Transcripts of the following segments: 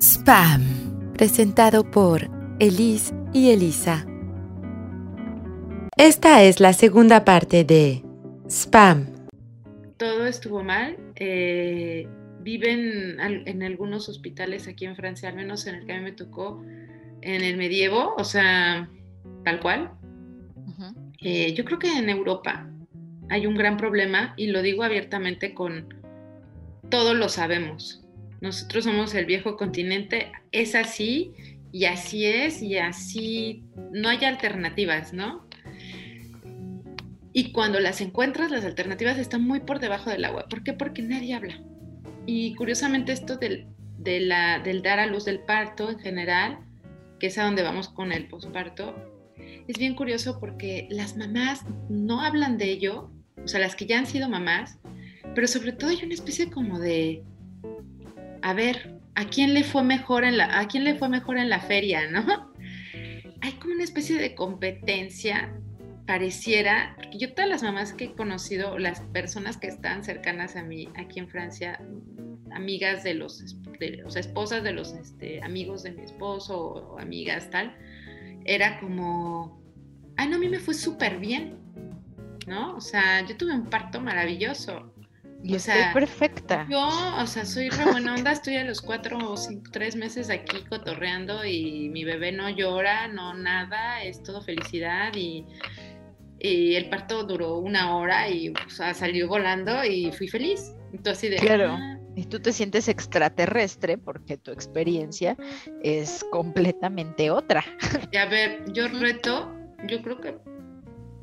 Spam, presentado por Elise y Elisa. Esta es la segunda parte de Spam. Todo estuvo mal. Eh, viven en algunos hospitales aquí en Francia, al menos en el que a mí me tocó, en el medievo, o sea, tal cual. Eh, yo creo que en Europa hay un gran problema y lo digo abiertamente con todos lo sabemos. Nosotros somos el viejo continente, es así y así es y así no hay alternativas, ¿no? Y cuando las encuentras, las alternativas están muy por debajo del agua. ¿Por qué? Porque nadie habla. Y curiosamente esto del, del dar a luz del parto en general, que es a donde vamos con el posparto, es bien curioso porque las mamás no hablan de ello, o sea, las que ya han sido mamás, pero sobre todo hay una especie como de, a ver, ¿a quién le fue mejor en la, a quién le fue mejor en la feria, no? Hay como una especie de competencia, pareciera, porque yo todas las mamás que he conocido, las personas que están cercanas a mí aquí en Francia, amigas de los, o sea, esposas de los este, amigos de mi esposo o amigas tal, era como, ay, no, a mí me fue súper bien, ¿no? O sea, yo tuve un parto maravilloso. Y o estoy perfecta. Yo, o sea, soy re buena onda, estoy a los cuatro o cinco, tres meses aquí cotorreando y mi bebé no llora, no nada, es todo felicidad y, el parto duró una hora y o sea, salió volando y fui feliz. Entonces, de, claro. Ah". Y tú te sientes extraterrestre porque tu experiencia es completamente otra. Y a ver, yo reto, yo creo que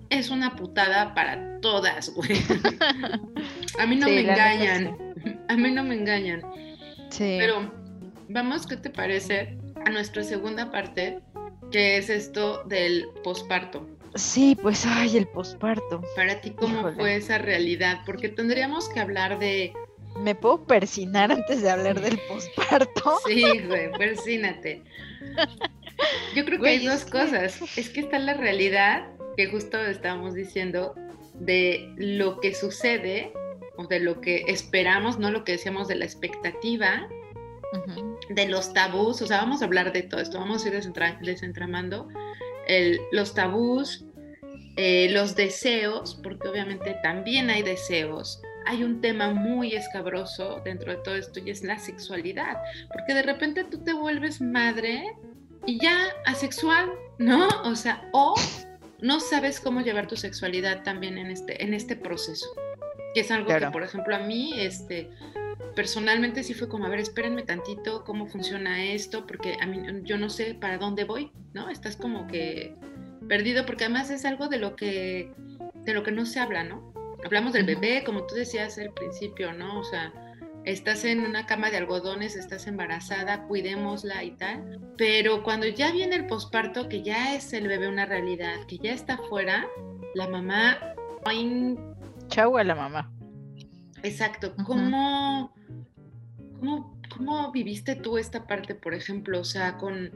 es una putada para todas, güey. A mí no me engañan. A mí no me engañan. Sí. Pero vamos, ¿qué te parece? A nuestra segunda parte, que es esto del posparto. Sí, pues, ay, el posparto. Para ti, ¿cómo fue esa realidad? Porque tendríamos que hablar de... ¿Me puedo persinar antes de hablar del posparto? Sí, güey, persínate. Yo creo que hay dos cosas. Es que está la realidad que justo estábamos diciendo de lo que sucede o de lo que esperamos, no lo que decíamos de la expectativa, de los tabús, o sea, vamos a hablar de todo esto, vamos a ir desentramando los tabús, eh, los deseos, porque obviamente también hay deseos. Hay un tema muy escabroso dentro de todo esto y es la sexualidad, porque de repente tú te vuelves madre y ya asexual, ¿no? O sea, o no sabes cómo llevar tu sexualidad también en este, en este proceso. Que es algo que, por ejemplo, a mí, este, personalmente sí fue como, a ver, espérenme tantito, cómo funciona esto, porque a mí yo no sé para dónde voy, ¿no? Estás como que perdido, porque además es algo de lo que, de lo que no se habla, ¿no? Hablamos del bebé, como tú decías al principio, ¿no? O sea, estás en una cama de algodones, estás embarazada, cuidémosla y tal. Pero cuando ya viene el posparto, que ya es el bebé una realidad, que ya está fuera, la mamá... Chau a la mamá. Exacto. ¿Cómo, cómo, cómo viviste tú esta parte, por ejemplo? O sea, con,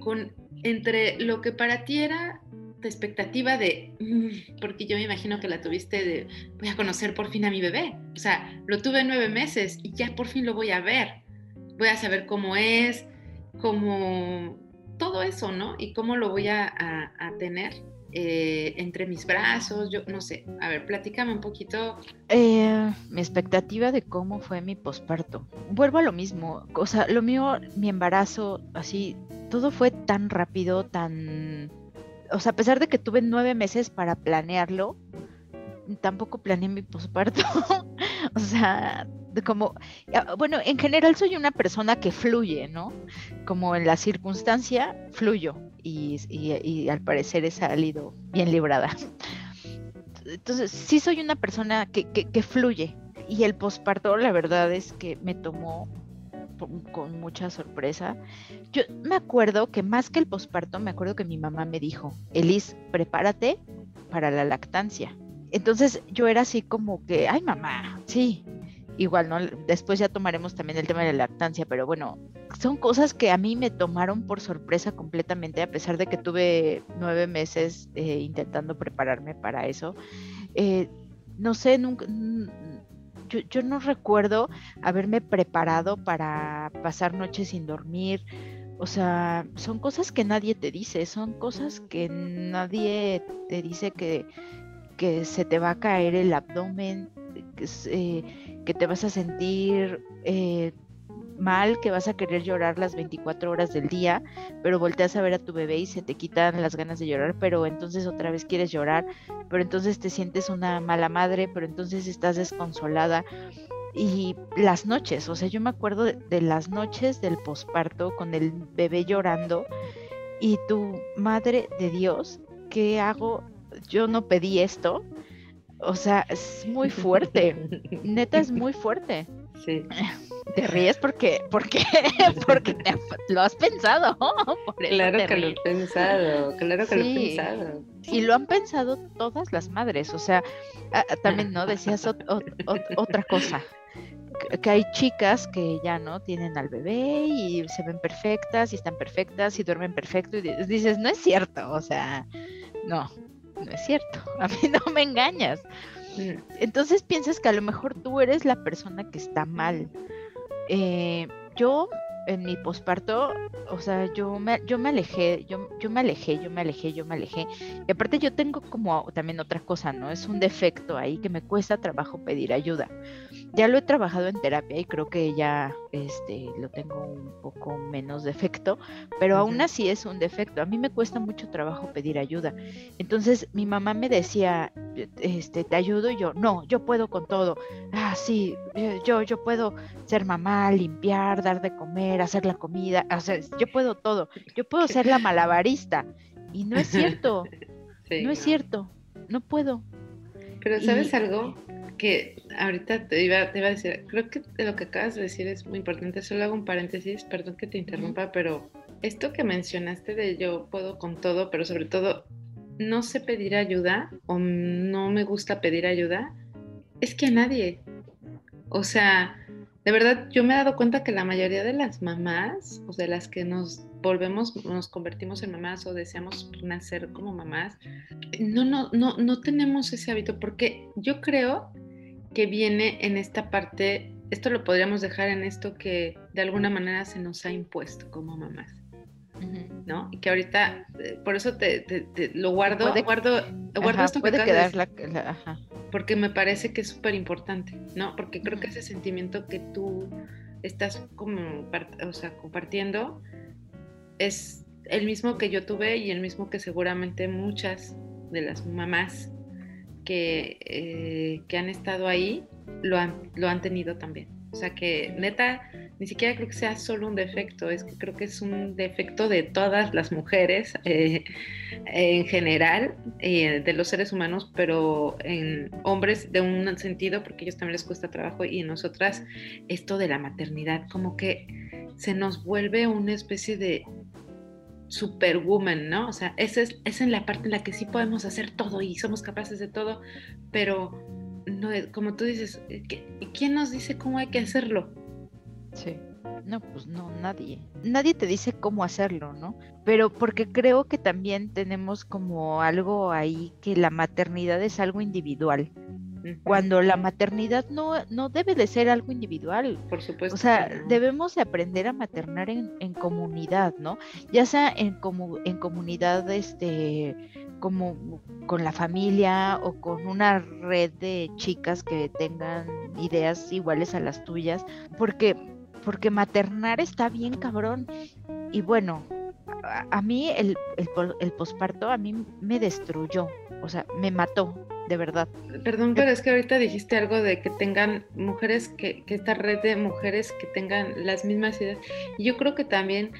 con entre lo que para ti era expectativa de, mm, porque yo me imagino que la tuviste de, voy a conocer por fin a mi bebé. O sea, lo tuve nueve meses y ya por fin lo voy a ver. Voy a saber cómo es, cómo todo eso, ¿no? Y cómo lo voy a, tener eh, entre mis brazos, yo no sé. A ver, platícame un poquito. Eh, mi expectativa de cómo fue mi posparto. Vuelvo a lo mismo. O sea, lo mío, mi embarazo, así, todo fue tan rápido, tan o sea, a pesar de que tuve nueve meses para planearlo, tampoco planeé mi posparto. o sea, como, ah, bueno, en general soy una persona que fluye, ¿no? Como en la circunstancia, fluyo y, al parecer he salido bien librada. Entonces, sí soy una persona que, que fluye. Y el posparto, la verdad es que me tomó con mucha sorpresa. Yo me acuerdo que más que el posparto, me acuerdo que mi mamá me dijo, Elis, prepárate para la lactancia. Entonces yo era así como que, ay mamá, sí, igual, ¿no? Después ya tomaremos también el tema de la lactancia, pero bueno, son cosas que a mí me tomaron por sorpresa completamente, a pesar de que tuve nueve meses eh, intentando prepararme para eso. Eh, no sé, nunca, yo, yo no recuerdo haberme preparado para pasar noches sin dormir. O sea, son cosas que nadie te dice, son cosas que nadie te dice que, que se te va a caer el abdomen, eh, que te vas a sentir eh, mal, que vas a querer llorar las 24 horas del día, pero volteas a ver a tu bebé y se te quitan las ganas de llorar, pero entonces otra vez quieres llorar, pero entonces te sientes una mala madre, pero entonces estás desconsolada. Y las noches, o sea, yo me acuerdo de, las noches del posparto con el bebé llorando y tu madre de Dios, ¿qué hago? Yo no pedí esto. O sea, es muy fuerte. Neta es muy fuerte. Sí. Te ríes porque, porque, porque lo has pensado. claro que lo he pensado, claro que lo he pensado. Y lo han pensado todas las madres, o sea, también, ¿no? Decías otra cosa, que hay chicas que ya no tienen al bebé y se ven perfectas y están perfectas y duermen perfecto y dices, no es cierto, o sea, no, no es cierto, a mí no me engañas. Mm. Entonces piensas que a lo mejor tú eres la persona que está mal. Eh, yo en mi posparto, o sea, yo me, yo me alejé, yo, yo me alejé, yo me alejé, yo me alejé. Y aparte yo tengo como también otra cosa, ¿no? Es un defecto ahí que me cuesta trabajo pedir ayuda. Ya lo he trabajado en terapia y creo que ya este, lo tengo un poco menos defecto, pero aún así es un defecto. A mí me cuesta mucho trabajo pedir ayuda. Entonces mi mamá me decía, este, te ayudo y yo, no, yo puedo con todo. Ah, sí, eh, yo, yo puedo ser mamá, limpiar, dar de comer, hacer la comida, sea, yo puedo todo. Yo puedo ser la malabarista. Y no es cierto. no es cierto. No puedo. Pero ¿sabes algo? Que ahorita te iba, te iba a decir, creo que lo que acabas de decir es muy importante, solo hago un paréntesis, perdón que te interrumpa, pero esto que mencionaste de yo puedo con todo, pero sobre todo no sé pedir ayuda o no me gusta pedir ayuda, es que a nadie. O sea, de verdad yo me he dado cuenta que la mayoría de las mamás, o de las que nos volvemos, nos convertimos en mamás o deseamos nacer como mamás, no, no, no, no tenemos ese hábito, porque yo creo que viene en esta parte, esto lo podríamos dejar en esto que de alguna manera se nos ha impuesto como mamás. ¿no? Y que ahorita, eh, por eso te, lo guardo, guardo, guardo esto puede quedar porque me parece que es súper importante, ¿no? Porque creo que ese sentimiento que tú estás como, o sea, compartiendo es el mismo que yo tuve y el mismo que seguramente muchas de las mamás que, eh, que han estado ahí lo han, lo han tenido también. O sea que neta, ni siquiera creo que sea solo un defecto, es que creo que es un defecto de todas las mujeres eh, en general, eh, de los seres humanos, pero en hombres de un sentido, porque a ellos también les cuesta trabajo, y en nosotras esto de la maternidad, como que se nos vuelve una especie de superwoman, ¿no? O sea, esa es, es en la parte en la que sí podemos hacer todo y somos capaces de todo, pero no, como tú dices, eh, ¿quién nos dice cómo hay que hacerlo? Sí. No, pues no, nadie. Nadie te dice cómo hacerlo, ¿no? Pero porque creo que también tenemos como algo ahí que la maternidad es algo individual. Cuando la maternidad no, no debe de ser algo individual. Por supuesto. O sea, debemos de aprender a maternar en, en comunidad, ¿no? Ya sea en, como, en comunidad, este, como con la familia o con una red de chicas que tengan ideas iguales a las tuyas, porque, porque maternar está bien cabrón. Y bueno, a, mí el, el, posparto a mí me destruyó, o sea, me mató, de verdad. Perdón, pero es que ahorita dijiste algo de que tengan mujeres, que, que esta red de mujeres que tengan las mismas ideas. Y yo creo que también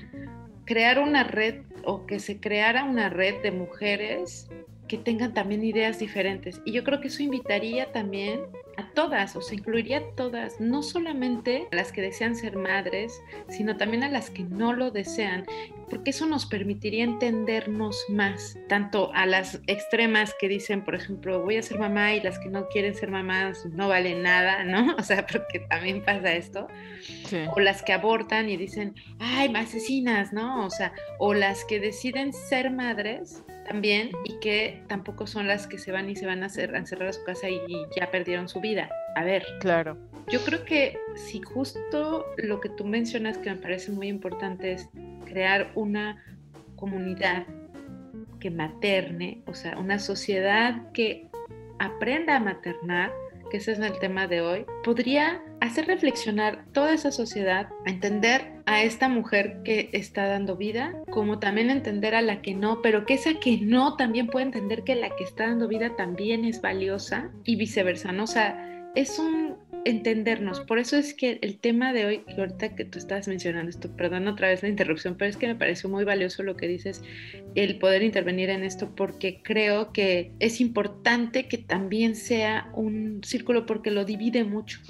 crear una red o que se creara una red de mujeres que tengan también ideas diferentes. Y yo creo que eso invitaría también a todas, o se incluiría a todas, no solamente a las que desean ser madres, sino también a las que no lo desean, porque eso nos permitiría entendernos más, tanto a las extremas que dicen, por ejemplo, voy a ser mamá y las que no quieren ser mamás no valen nada, ¿no? O sea, porque también pasa esto, o las que abortan y dicen, ay, asesinas, ¿no? O sea, o las que deciden ser madres también y que tampoco son las que se van y se van a, hacer, a encerrar a su casa y ya perdieron su vida, A ver. Claro. Yo creo que si justo lo que tú mencionas que me parece muy importante es crear una comunidad que materne, o sea, una sociedad que aprenda a maternar, que ese es el tema de hoy, podría hacer reflexionar toda esa sociedad a entender a esta mujer que está dando vida, como también entender a la que no, pero que esa que no también puede entender que la que está dando vida también es valiosa y viceversa, ¿no? O sea, es un entendernos. Por eso es que el tema de hoy, que ahorita que tú estabas mencionando esto, perdón otra vez la interrupción, pero es que me pareció muy valioso lo que dices, el poder intervenir en esto, porque creo que es importante que también sea un círculo porque lo divide mucho.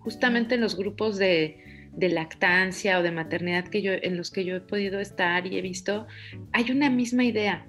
Justamente en los grupos de, de lactancia o de maternidad que yo, en los que yo he podido estar y he visto, hay una misma idea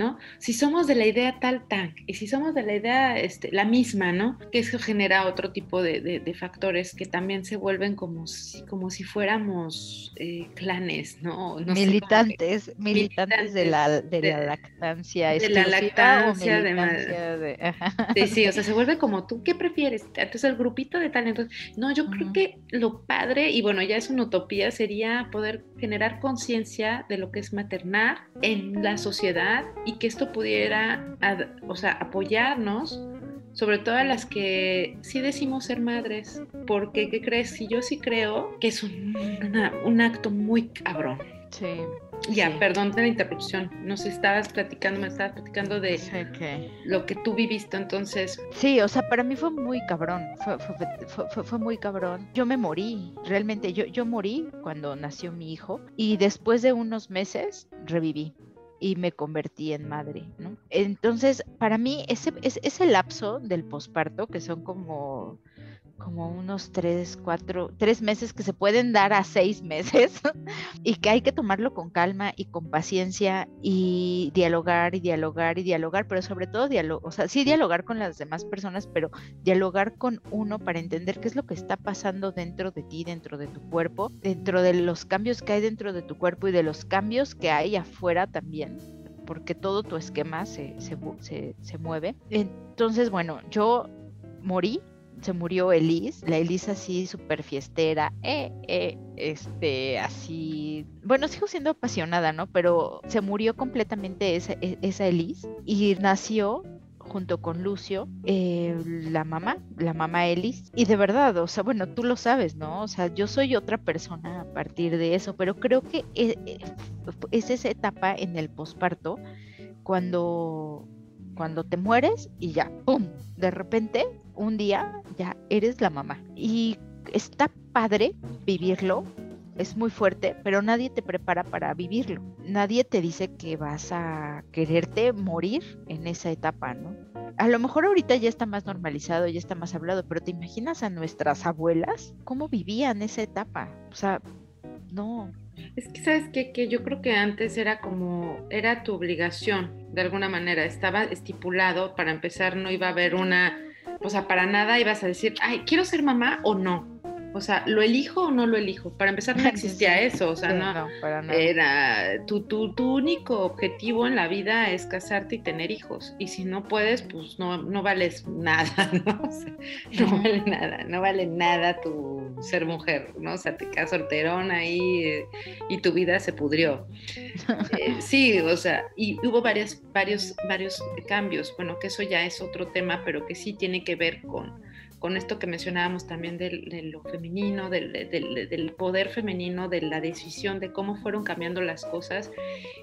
¿no? Si somos de la idea tal tank y si somos de la idea este, la misma, ¿no? Que eso genera otro tipo de, factores que también se vuelven como si, como si fuéramos eh, clanes, ¿no? militantes, militantes, de la, de, la lactancia. De la lactancia, de, Sí, sí, o sea, se vuelve como tú, ¿qué prefieres? Entonces el grupito de talentos. No, yo creo que lo padre, y bueno, ya es una utopía, sería poder generar conciencia de lo que es maternar en la sociedad y que esto pudiera, o sea, apoyarnos, sobre todo a las que sí decimos ser madres, porque, ¿qué crees? Si yo sí creo que es un, un acto muy cabrón. Sí. Ya, perdón de la interrupción. Nos estabas platicando, me estabas platicando de lo que tú viviste entonces. Sí, o sea, para mí fue muy cabrón. Fue, fue, fue, muy cabrón. Yo me morí, realmente. Yo, yo morí cuando nació mi hijo y después de unos meses reviví y me convertí en madre, ¿no? Entonces, para mí, ese, ese, ese lapso del posparto, que son como como unos tres, cuatro, tres meses que se pueden dar a seis meses y que hay que tomarlo con calma y con paciencia y dialogar y dialogar y dialogar, pero sobre todo dialogar, o sea, sí dialogar con las demás personas, pero dialogar con uno para entender qué es lo que está pasando dentro de ti, dentro de tu cuerpo, dentro de los cambios que hay dentro de tu cuerpo y de los cambios que hay afuera también porque todo tu esquema se, se, se, se mueve. Entonces, bueno, yo morí se murió Elise, la Elise así súper fiestera, eh, eh, este, así, bueno, sigo siendo apasionada, ¿no? Pero se murió completamente esa, e, esa Elise y nació junto con Lucio, eh, la mamá, la mamá Elise. Y de verdad, o sea, bueno, tú lo sabes, ¿no? O sea, yo soy otra persona a partir de eso, pero creo que es, eh, es esa etapa en el posparto cuando, cuando te mueres y ya, ¡pum! De repente un día ya eres la mamá. Y está padre vivirlo, es muy fuerte, pero nadie te prepara para vivirlo. Nadie te dice que vas a quererte morir en esa etapa, ¿no? A lo mejor ahorita ya está más normalizado, ya está más hablado, pero ¿te imaginas a nuestras abuelas cómo vivían esa etapa? O sea, no. Es que, ¿sabes? Que yo creo que antes era como, era tu obligación, de alguna manera, estaba estipulado, para empezar no iba a haber una o sea, para nada ibas a decir, ay, quiero ser mamá o no. O sea, ¿lo elijo o no lo elijo? Para empezar no existía eso, o sea, no, era tu, tu, tu, único objetivo en la vida es casarte y tener hijos. Y si no puedes, pues no, no vales nada, ¿no? O sea, no vale nada, no vale nada tu ser mujer, ¿no? O sea, te quedas solterón ahí eh, y tu vida se pudrió. Eh, sí, o sea, y hubo varias, varios, varios cambios, bueno, que eso ya es otro tema, pero que sí tiene que ver con con esto que mencionábamos también de lo femenino, del, poder femenino, de la decisión, de cómo fueron cambiando las cosas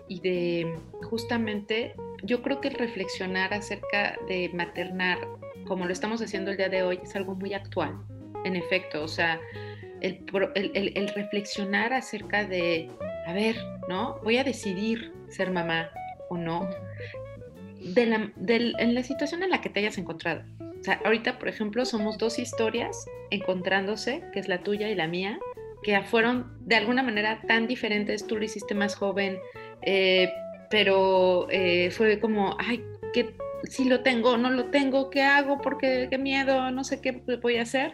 y de justamente, yo creo que el reflexionar acerca de maternar, como lo estamos haciendo el día de hoy, es algo muy actual, en efecto, o sea, el, el reflexionar acerca de, a ver, ¿no? Voy a decidir ser mamá o no, de la, en la situación en la que te hayas encontrado ahorita, por ejemplo, somos dos historias encontrándose, que es la tuya y la mía, que fueron de alguna manera tan diferentes. Tú lo hiciste más joven, eh, pero eh, fue como, ay, que si lo tengo, no lo tengo, ¿qué hago? Porque qué miedo, no sé qué voy a hacer.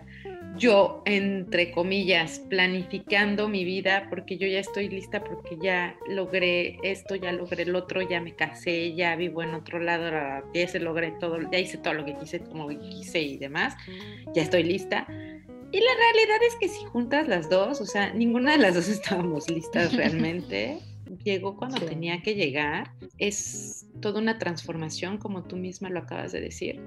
Yo, entre comillas, planificando mi vida porque yo ya estoy lista, porque ya logré esto, ya logré el otro, ya me casé, ya vivo en otro lado, ya se logré todo, ya hice todo lo que quise, como quise y demás, ya estoy lista. Y la realidad es que si juntas las dos, o sea, ninguna de las dos estábamos listas realmente llegó cuando tenía que llegar. Es toda una transformación, como tú misma lo acabas de decir.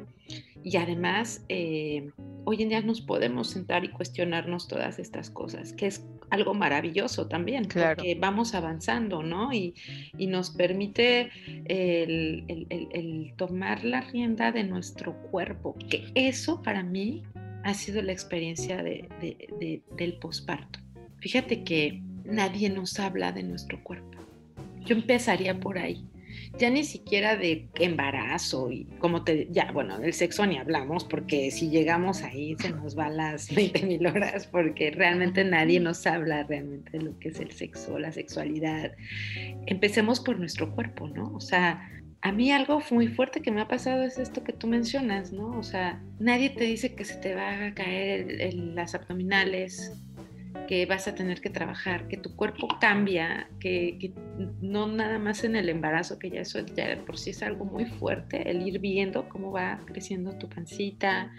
Y además, eh, hoy en día nos podemos sentar y cuestionarnos todas estas cosas, que es algo maravilloso también, porque vamos avanzando, ¿no? Y, nos permite el, tomar la rienda de nuestro cuerpo, que eso para mí ha sido la experiencia del posparto. Fíjate que nadie nos habla de nuestro cuerpo. Yo empezaría por ahí. Ya ni siquiera de embarazo y como te, ya, bueno, del sexo ni hablamos porque si llegamos ahí se nos va las 20 mil horas porque realmente nadie nos habla realmente de lo que es el sexo, la sexualidad. Empecemos por nuestro cuerpo, ¿no? O sea, a mí algo muy fuerte que me ha pasado es esto que tú mencionas, ¿no? O sea, nadie te dice que se te va a caer las abdominales, que vas a tener que trabajar, que tu cuerpo cambia, que, no nada más en el embarazo, que ya eso ya por sí es algo muy fuerte, el ir viendo cómo va creciendo tu pancita,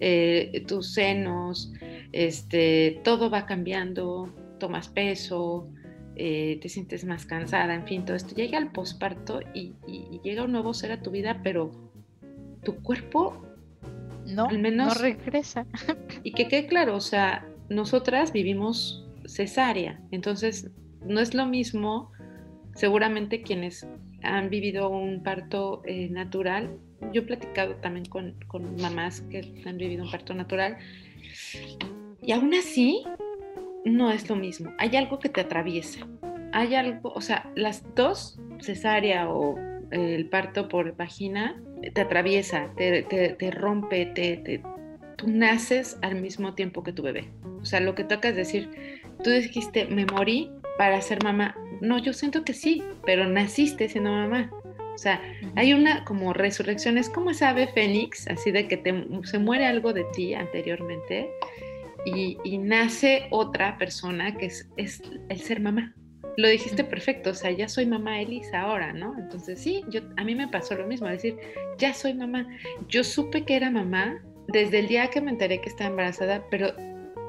eh, tus senos, este, todo va cambiando, tomas peso, eh, te sientes más cansada, en fin, todo esto. Llega al posparto y, y, llega un nuevo ser a tu vida, pero tu cuerpo no, al menos, no regresa. Y que quede claro, o sea, nosotras vivimos cesárea, entonces no es lo mismo, seguramente quienes han vivido un parto eh, natural, yo he platicado también con, mamás que han vivido un parto natural, y aún así no es lo mismo, hay algo que te atraviesa, hay algo, o sea, las dos, cesárea o el parto por vagina, te atraviesa, te, te rompe, te, tú naces al mismo tiempo que tu bebé. O sea, lo que tocas decir, tú dijiste, me morí para ser mamá. No, yo siento que sí, pero naciste siendo mamá. O sea, hay una como resurrección, es como esa ave fénix, así de que se muere algo de ti anteriormente y, nace otra persona que es, es, el ser mamá. Lo dijiste perfecto, o sea, ya soy mamá Elisa ahora, ¿no? Entonces sí, yo, a mí me pasó lo mismo, decir, ya soy mamá. Yo supe que era mamá desde el día que me enteré que estaba embarazada, pero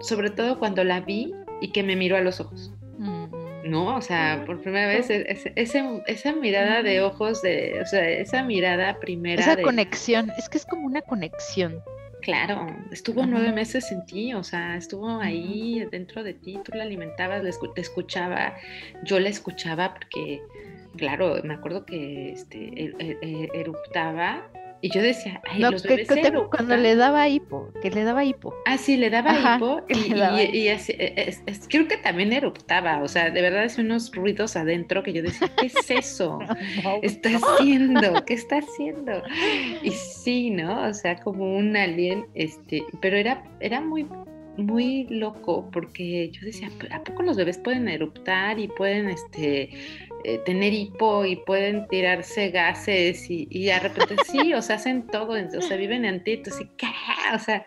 sobre todo cuando la vi y que me miró a los ojos. Mm. ¿No? O sea, por primera vez, esa mirada de ojos, de, o sea, esa mirada primera. Esa conexión, es que es como una conexión. Claro, estuvo nueve meses en ti, o sea, estuvo ahí dentro de ti, tú la alimentabas, te escuchaba, yo la escuchaba porque, claro, me acuerdo que este, e, e, e, eruptaba y yo decía, ay, los bebés cuando le daba hipo, que le daba hipo. Ah, sí, le daba hipo y, así, e, creo que también eruptaba, o sea, de verdad hace unos ruidos adentro que yo decía, ¿qué es eso? está haciendo? ¿Qué está haciendo? Y sí, ¿no? O sea, como un alien, este, pero era, era muy muy loco porque yo decía, ¿a poco los bebés pueden eruptar y pueden este, eh, tener hipo y pueden tirarse gases y, y de repente sí, o sea, hacen todo, o sea, viven en ti, y ¿qué? O sea,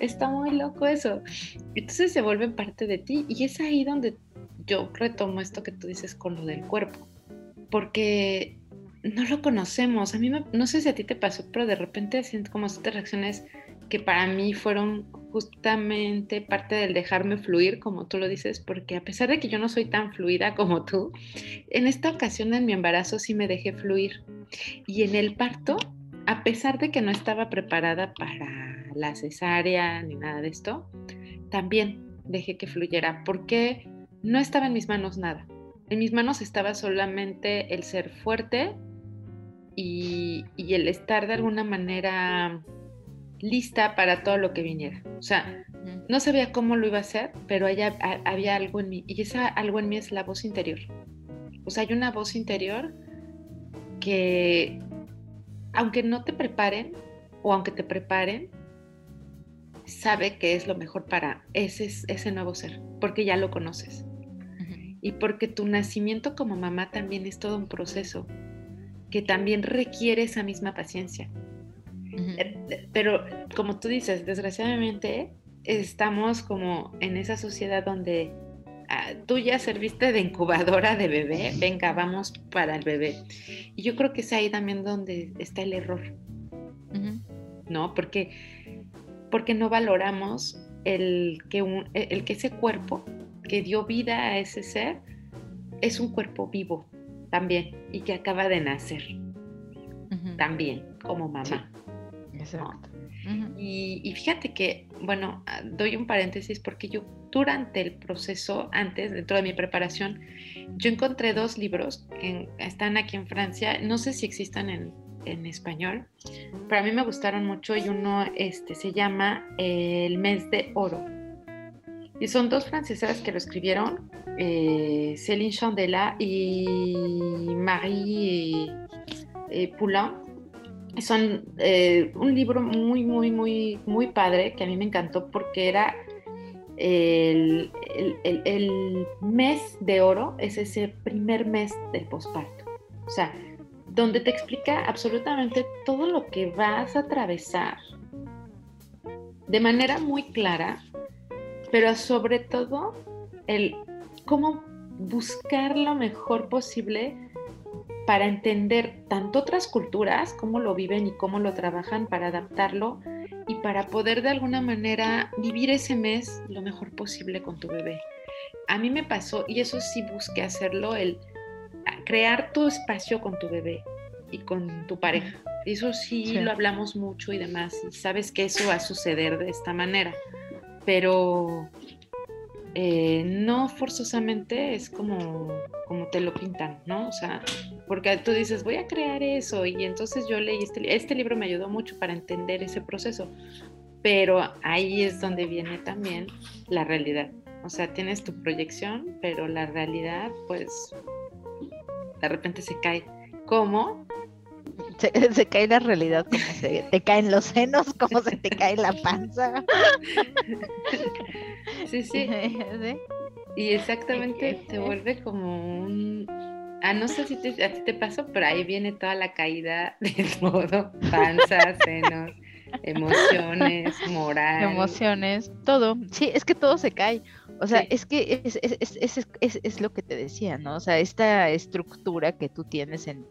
está muy loco eso. Entonces se vuelven parte de ti y es ahí donde yo retomo esto que tú dices con lo del cuerpo, porque no lo conocemos. A mí no sé si a ti te pasó, pero de repente siento como estas reacciones que para mí fueron justamente parte del dejarme fluir, como tú lo dices, porque a pesar de que yo no soy tan fluida como tú, en esta ocasión en mi embarazo sí me dejé fluir. Y en el parto, a pesar de que no estaba preparada para la cesárea ni nada de esto, también dejé que fluyera, porque no estaba en mis manos nada. En mis manos estaba solamente el ser fuerte y, el estar de alguna manera lista para todo lo que viniera. O sea, no sabía cómo lo iba a hacer, pero había algo en mí. Y esa algo en mí es la voz interior. O sea, hay una voz interior que, aunque no te preparen, o aunque te preparen, sabe que es lo mejor para ese, ese nuevo ser, porque ya lo conoces. Y porque tu nacimiento como mamá también es todo un proceso que también requiere esa misma paciencia. Eh, pero como tú dices, desgraciadamente estamos como en esa sociedad donde ah, tú ya serviste de incubadora de bebé, venga, vamos para el bebé. Y yo creo que es ahí también donde está el error, ¿no? Porque, porque no valoramos el que, el que ese cuerpo que dio vida a ese ser es un cuerpo vivo también y que acaba de nacer también como mamá. Exacto. y, fíjate que, bueno, ah, doy un paréntesis porque yo durante el proceso, antes, dentro de mi preparación, yo encontré dos libros que están aquí en Francia, no sé si existan en, en español, pero a mí me gustaron mucho y uno este, se llama El mes de oro. Y son dos francesas que lo escribieron, eh, Céline Chandela y Marie eh, Poulain. Son eh, un libro muy, muy, muy, muy padre que a mí me encantó porque era el, el mes de oro, es ese primer mes del posparto. O sea, donde te explica absolutamente todo lo que vas a atravesar de manera muy clara, pero sobre todo el cómo buscar lo mejor posible para entender tanto otras culturas, cómo lo viven y cómo lo trabajan para adaptarlo y para poder de alguna manera vivir ese mes lo mejor posible con tu bebé. A mí me pasó, y eso sí busqué hacerlo, el crear tu espacio con tu bebé y con tu pareja. Eso sí, lo hablamos mucho y demás, y sabes que eso va a suceder de esta manera, pero eh, no forzosamente es como, como te lo pintan, ¿no? O sea, porque tú dices, voy a crear eso, y entonces yo leí este, este libro, me ayudó mucho para entender ese proceso, pero ahí es donde viene también la realidad. O sea, tienes tu proyección, pero la realidad, pues, de repente se cae. ¿Cómo? Se, cae la realidad, como se te caen los senos, como se te cae la panza. Sí, sí. Y exactamente se vuelve como un... Ah, no sé si te, a ti te pasó, pero ahí viene toda la caída de todo, panza, senos, emociones, moral. Emociones, todo. Sí, es que todo se cae. O sea, es que es, es, es, lo que te decía, ¿no? O sea, esta estructura que tú tienes en,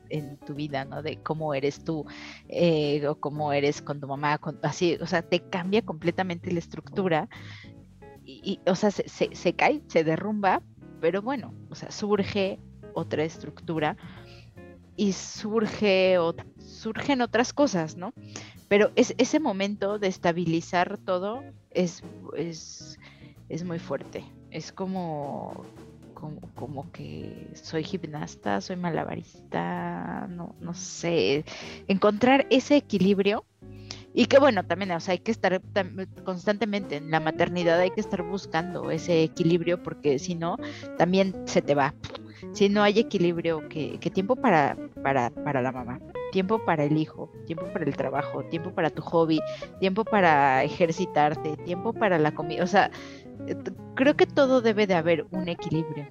tu vida, ¿no? De cómo eres tú eh, o cómo eres con tu mamá, así, o sea, te cambia completamente la estructura y, o sea, se, se, cae, se derrumba, pero bueno, o sea, surge otra estructura y surge surgen otras cosas, ¿no? Pero es, ese momento de estabilizar todo es, es es muy fuerte. Es como, como, que soy gimnasta, soy malabarista, no, no sé. Encontrar ese equilibrio. Y que bueno, también, o sea, hay que estar constantemente en la maternidad, hay que estar buscando ese equilibrio porque si no, también se te va. Si no hay equilibrio, que, tiempo para, para, para la mamá, tiempo para el hijo, tiempo para el trabajo, tiempo para tu hobby, tiempo para ejercitarte, tiempo para la comida, o sea, eh, creo que todo debe de haber un equilibrio.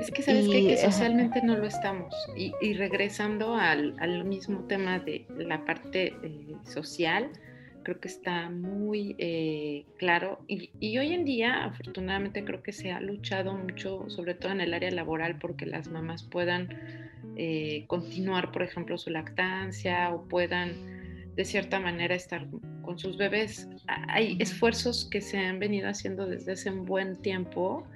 Es que sabes que socialmente no lo estamos. Y, regresando al, mismo tema de la parte eh, social, creo que está muy eh, claro. Y, hoy en día, afortunadamente, creo que se ha luchado mucho, sobre todo en el área laboral, porque las mamás puedan continuar, por ejemplo, su lactancia o puedan de cierta manera estar con sus bebés. Hay esfuerzos que se han venido haciendo desde hace un buen tiempo,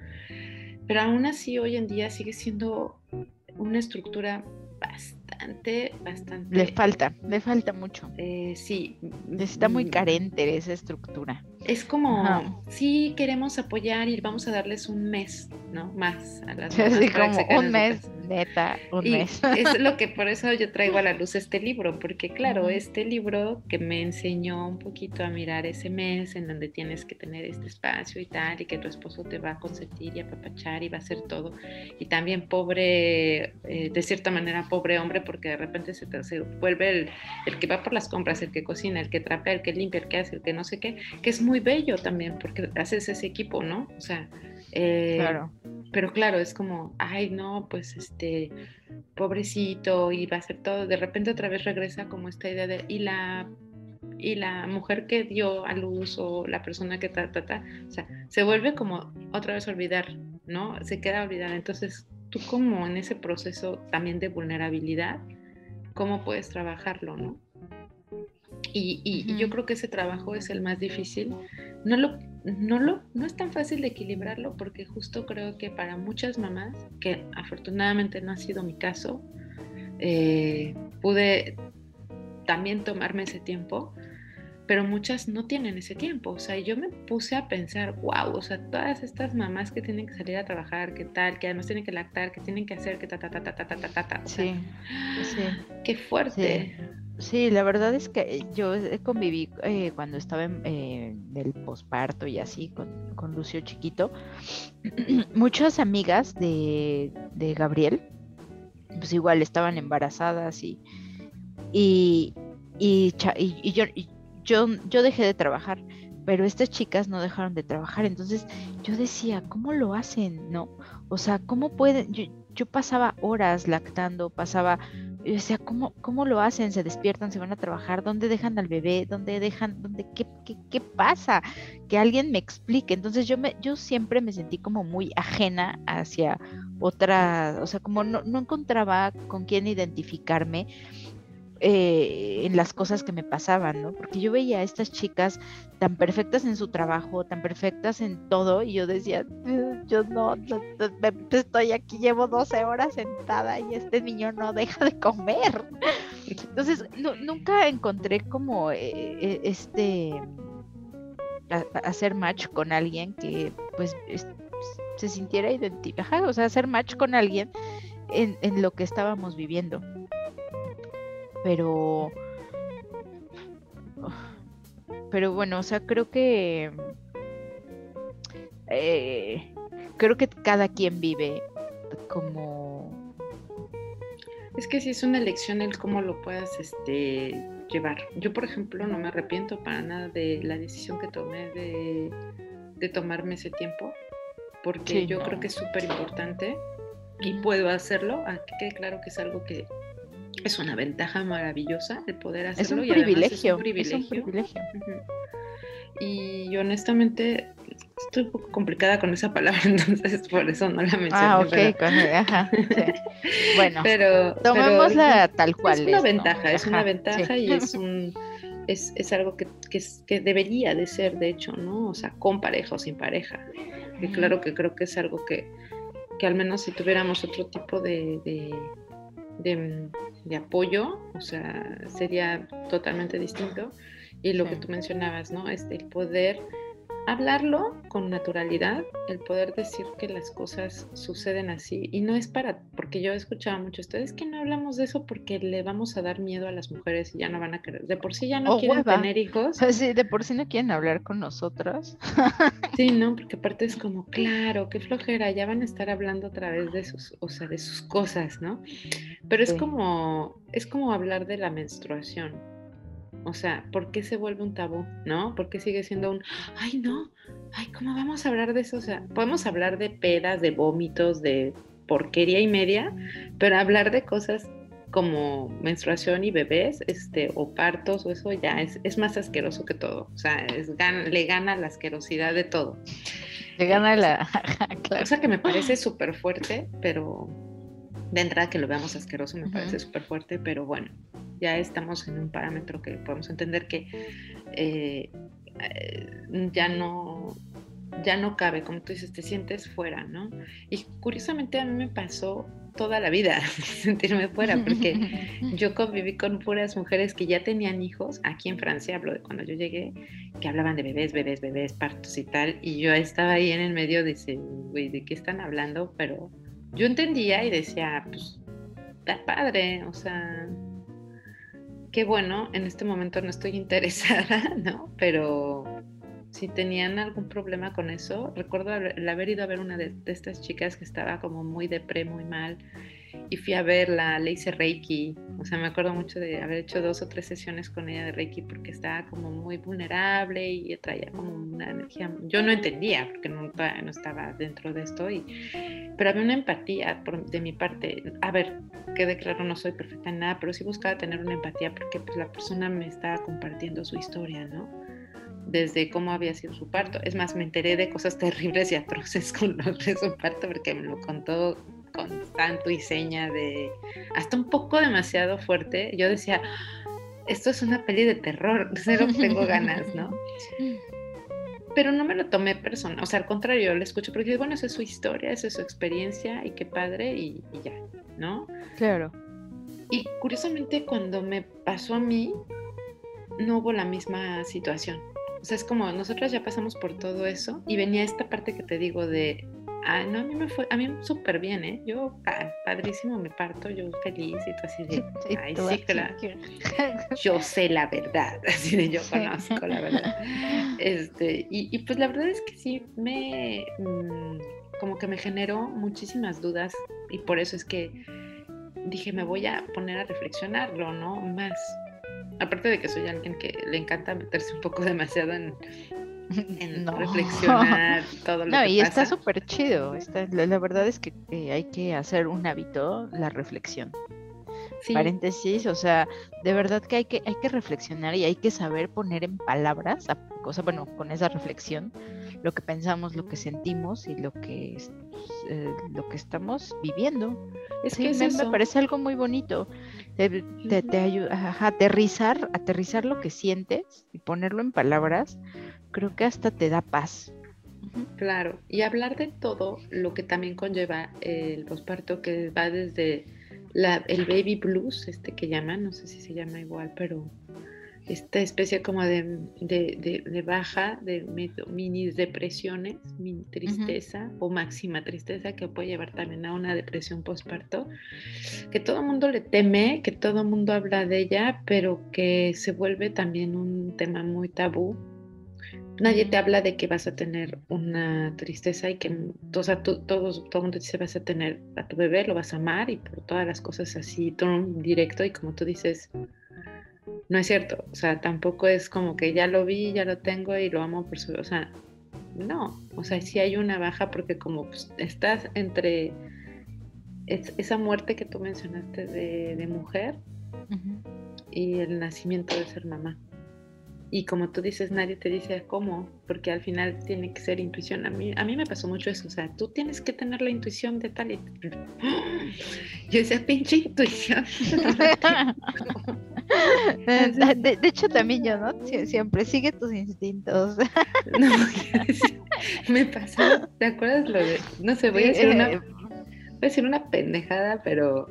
pero aún así hoy en día sigue siendo una estructura bastante, bastante... Le falta, le falta mucho. Eh, sí. Está muy mm. carente esa estructura. Es como, sí queremos apoyar y vamos a darles un mes, ¿no? Más a las Sí, como un mes, neta, un mes. Es lo que por eso yo traigo a la luz este libro, porque claro, este libro que me enseñó un poquito a mirar ese mes en donde tienes que tener este espacio y tal, y que tu esposo te va a consentir y apapachar y va a hacer todo. Y también pobre, eh, de cierta manera, pobre hombre, porque de repente se, se vuelve el, el que va por las compras, el que cocina, el que trapea, el que limpia, el que hace, el que no sé qué, que es muy bello también, porque haces ese equipo, ¿no? O sea, eh, claro. Pero claro, es como, ay, no, pues este, pobrecito, y va a ser todo. De repente otra vez regresa como esta idea de, y la, y la mujer que dio a luz o la persona que ta, ta, ta, o sea, se vuelve como otra vez olvidar, ¿no? Se queda olvidada. Entonces, tú como en ese proceso también de vulnerabilidad, ¿cómo puedes trabajarlo, no? Y, y, yo creo que ese trabajo es el más difícil. No, lo, no, lo, no es tan fácil de equilibrarlo porque justo creo que para muchas mamás, que afortunadamente no ha sido mi caso, eh, pude también tomarme ese tiempo, pero muchas no tienen ese tiempo. O sea, yo me puse a pensar, wow, o sea, todas estas mamás que tienen que salir a trabajar, que tal, que además tienen que lactar, que tienen que hacer, que ta, ta, ta, ta, ta, ta, ta, ta. sí, sí. Qué fuerte. Sí. La verdad es que yo conviví eh, cuando estaba en eh, el posparto y así con, con Lucio chiquito. Muchas amigas de, de Gabriel, pues igual estaban embarazadas y, y, y, yo, yo, yo dejé de trabajar, pero estas chicas no dejaron de trabajar. Entonces yo decía, ¿cómo lo hacen? ¿No? O sea, ¿cómo pueden? Yo, yo pasaba horas lactando, pasaba, yo decía, ¿cómo, ¿cómo lo hacen? Se despiertan, se van a trabajar, ¿dónde dejan al bebé? ¿Dónde dejan? ¿Dónde, qué, qué, qué pasa? Que alguien me explique. Entonces yo, me, yo siempre me sentí como muy ajena hacia otra, o sea, como no, no encontraba con quién identificarme eh, en las cosas que me pasaban, ¿no? Porque yo veía a estas chicas tan perfectas en su trabajo, tan perfectas en todo, y yo decía, yo no, estoy aquí, llevo 12 horas sentada y este niño no deja de comer. Entonces, nunca encontré como eh, eh, este hacer match con alguien que pues se sintiera identificado, o sea, hacer match con alguien en, en lo que estábamos viviendo pero pero bueno, o sea, creo que eh, creo que cada quien vive como es que si es una elección el cómo lo puedas este llevar. Yo, por ejemplo, no me arrepiento para nada de la decisión que tomé de, tomarme ese tiempo, porque yo creo que es súper importante y puedo hacerlo. Aquí quede claro que es algo que es una ventaja maravillosa el poder hacerlo. Es un, privilegio, es un privilegio. Y honestamente estoy un poco complicada con esa palabra, entonces por eso no la mencioné. Ah, ok, ajá, Bueno, pero, tomémosla tal cual. Es una ventaja, es una ventaja y es un... Es, es algo que, que, que, debería de ser, de hecho, ¿no? O sea, con pareja o sin pareja. Y claro que creo que es algo que, que al menos si tuviéramos otro tipo de, de, apoyo, o sea, sería totalmente distinto. Y lo que tú mencionabas, ¿no? Este, el poder hablarlo con naturalidad, el poder decir que las cosas suceden así. Y no es para, porque yo he escuchado mucho ustedes que no hablamos de eso porque le vamos a dar miedo a las mujeres y ya no van a querer. De por sí ya no quieren tener hijos. Sí, de por sí no quieren hablar con nosotras. Sí, no, porque aparte es como, claro, qué flojera, ya van a estar hablando a través de sus, o sea, de sus cosas, ¿no? Pero es como, es como hablar de la menstruación o sea, ¿por qué se vuelve un tabú? ¿No? ¿Por qué sigue siendo un, ay, no, ay, ¿cómo vamos a hablar de eso? O sea, podemos hablar de pedas, de vómitos, de porquería y media, pero hablar de cosas como menstruación y bebés, este, o partos, o eso ya es, es más asqueroso que todo. O sea, es, le gana la asquerosidad de todo. Le gana la... Cosa que me parece súper fuerte, pero de entrada que lo veamos asqueroso me parece súper fuerte, pero bueno, ya estamos en un parámetro que podemos entender que eh, eh, ya no ya no cabe, como tú dices, te sientes fuera, ¿no? Y curiosamente a mí me pasó toda la vida sentirme fuera, porque yo conviví con puras mujeres que ya tenían hijos, aquí en Francia hablo de cuando yo llegué, que hablaban de bebés, bebés, bebés, partos y tal, y yo estaba ahí en el medio de ese, güey, ¿de qué están hablando? Pero yo entendía y decía, pues, está padre, o sea, qué bueno, en este momento no estoy interesada, ¿no? Pero, si tenían algún problema con eso. Recuerdo el haber ido a ver una de, estas chicas que estaba como muy depre, muy mal, y fui a verla, le hice Reiki, o sea, me acuerdo mucho de haber hecho dos o tres sesiones con ella de Reiki porque estaba como muy vulnerable y traía como una energía, yo no entendía porque no, no estaba dentro de esto, y, pero había una empatía de mi parte, a ver, quede claro, no soy perfecta en nada, pero sí buscaba tener una empatía porque pues la persona me estaba compartiendo su historia, ¿no? desde cómo había sido su parto. Es más, me enteré de cosas terribles y atroces con lo de su parto porque me lo contó con tanto y seña de hasta un poco demasiado fuerte. Yo decía, esto es una peli de terror, cero tengo ganas, ¿no? Pero no me lo tomé personal, o sea, al contrario, lo escucho porque bueno, esa es su historia, esa es su experiencia y qué padre y, y ya, ¿no? Claro. Y curiosamente cuando me pasó a mí, no hubo la misma situación. O sea, es como nosotros ya pasamos por todo eso y venía esta parte que te digo de Ah, no, a mí me fue, a mí súper bien, ¿eh? Yo, padrísimo, me parto, yo feliz y tú así de, ay, sí, claro. Yo sé la verdad, así de yo conozco la verdad. Este, y, y pues la verdad es que sí, me, mm, como que me generó muchísimas dudas y por eso es que dije, me voy a poner a reflexionarlo, ¿no? Más. Aparte de que soy alguien que le encanta meterse un poco demasiado en, en reflexionar todo lo no, y está súper chido. la, verdad es que hay que hacer un hábito la reflexión. Paréntesis, o sea, de verdad que hay que hay que reflexionar y hay que saber poner en palabras, a, cosa, bueno, con esa reflexión, lo que pensamos, lo que sentimos y lo que eh, lo que estamos viviendo. Es que me, parece algo muy bonito. Te, te, ayuda a aterrizar, aterrizar lo que sientes y ponerlo en palabras creo que hasta te da paz. Claro, y hablar de todo lo que también conlleva el posparto, que va desde la, el baby blues, este que llaman, no sé si se llama igual, pero esta especie como de, de, baja, de mini depresiones, mini tristeza o máxima tristeza que puede llevar también a una depresión postparto, que todo el mundo le teme, que todo el mundo habla de ella, pero que se vuelve también un tema muy tabú nadie te habla de que vas a tener una tristeza y que o sea, todo, todo el mundo dice vas a tener a tu bebé, lo vas a amar y por todas las cosas así, todo directo y como tú dices, no es cierto, o sea, tampoco es como que ya lo vi, ya lo tengo y lo amo por su, o sea, no, o sea, sí hay una baja porque como pues, estás entre esa muerte que tú mencionaste de, mujer y el nacimiento de ser mamá. Y como tú dices, nadie te dice cómo, porque al final tiene que ser intuición. A mí, a mí me pasó mucho eso, o sea, tú tienes que tener la intuición de tal y... Yo decía, pinche intuición. de, hecho, también yo, ¿no? siempre sigue tus instintos. no, me pasó, ¿te acuerdas lo de... No sé, voy a decir una... Eh, voy a decir una pendejada, pero...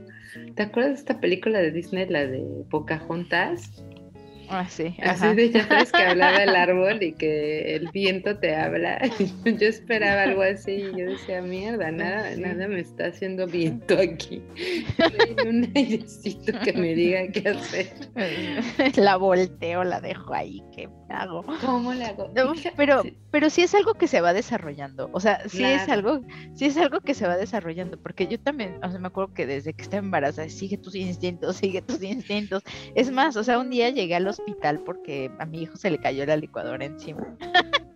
¿Te acuerdas de esta película de Disney, la de Pocahontas? Ah, sí. Así de ya sabes que hablaba el árbol y que el viento te habla. Yo esperaba algo así y yo decía, mierda, nada, nada me está haciendo viento aquí. un airecito que me diga qué hacer. La volteo, la dejo ahí, ¿qué hago? ¿Cómo la hago? pero, pero sí es algo que se va desarrollando. O sea, sí es algo, sí es algo que se va desarrollando. Porque yo también, o sea, me acuerdo que desde que estaba embarazada, sigue tus instintos, sigue tus instintos. Es más, o sea, un día llegué a los hospital porque a mi hijo se le cayó la licuadora encima.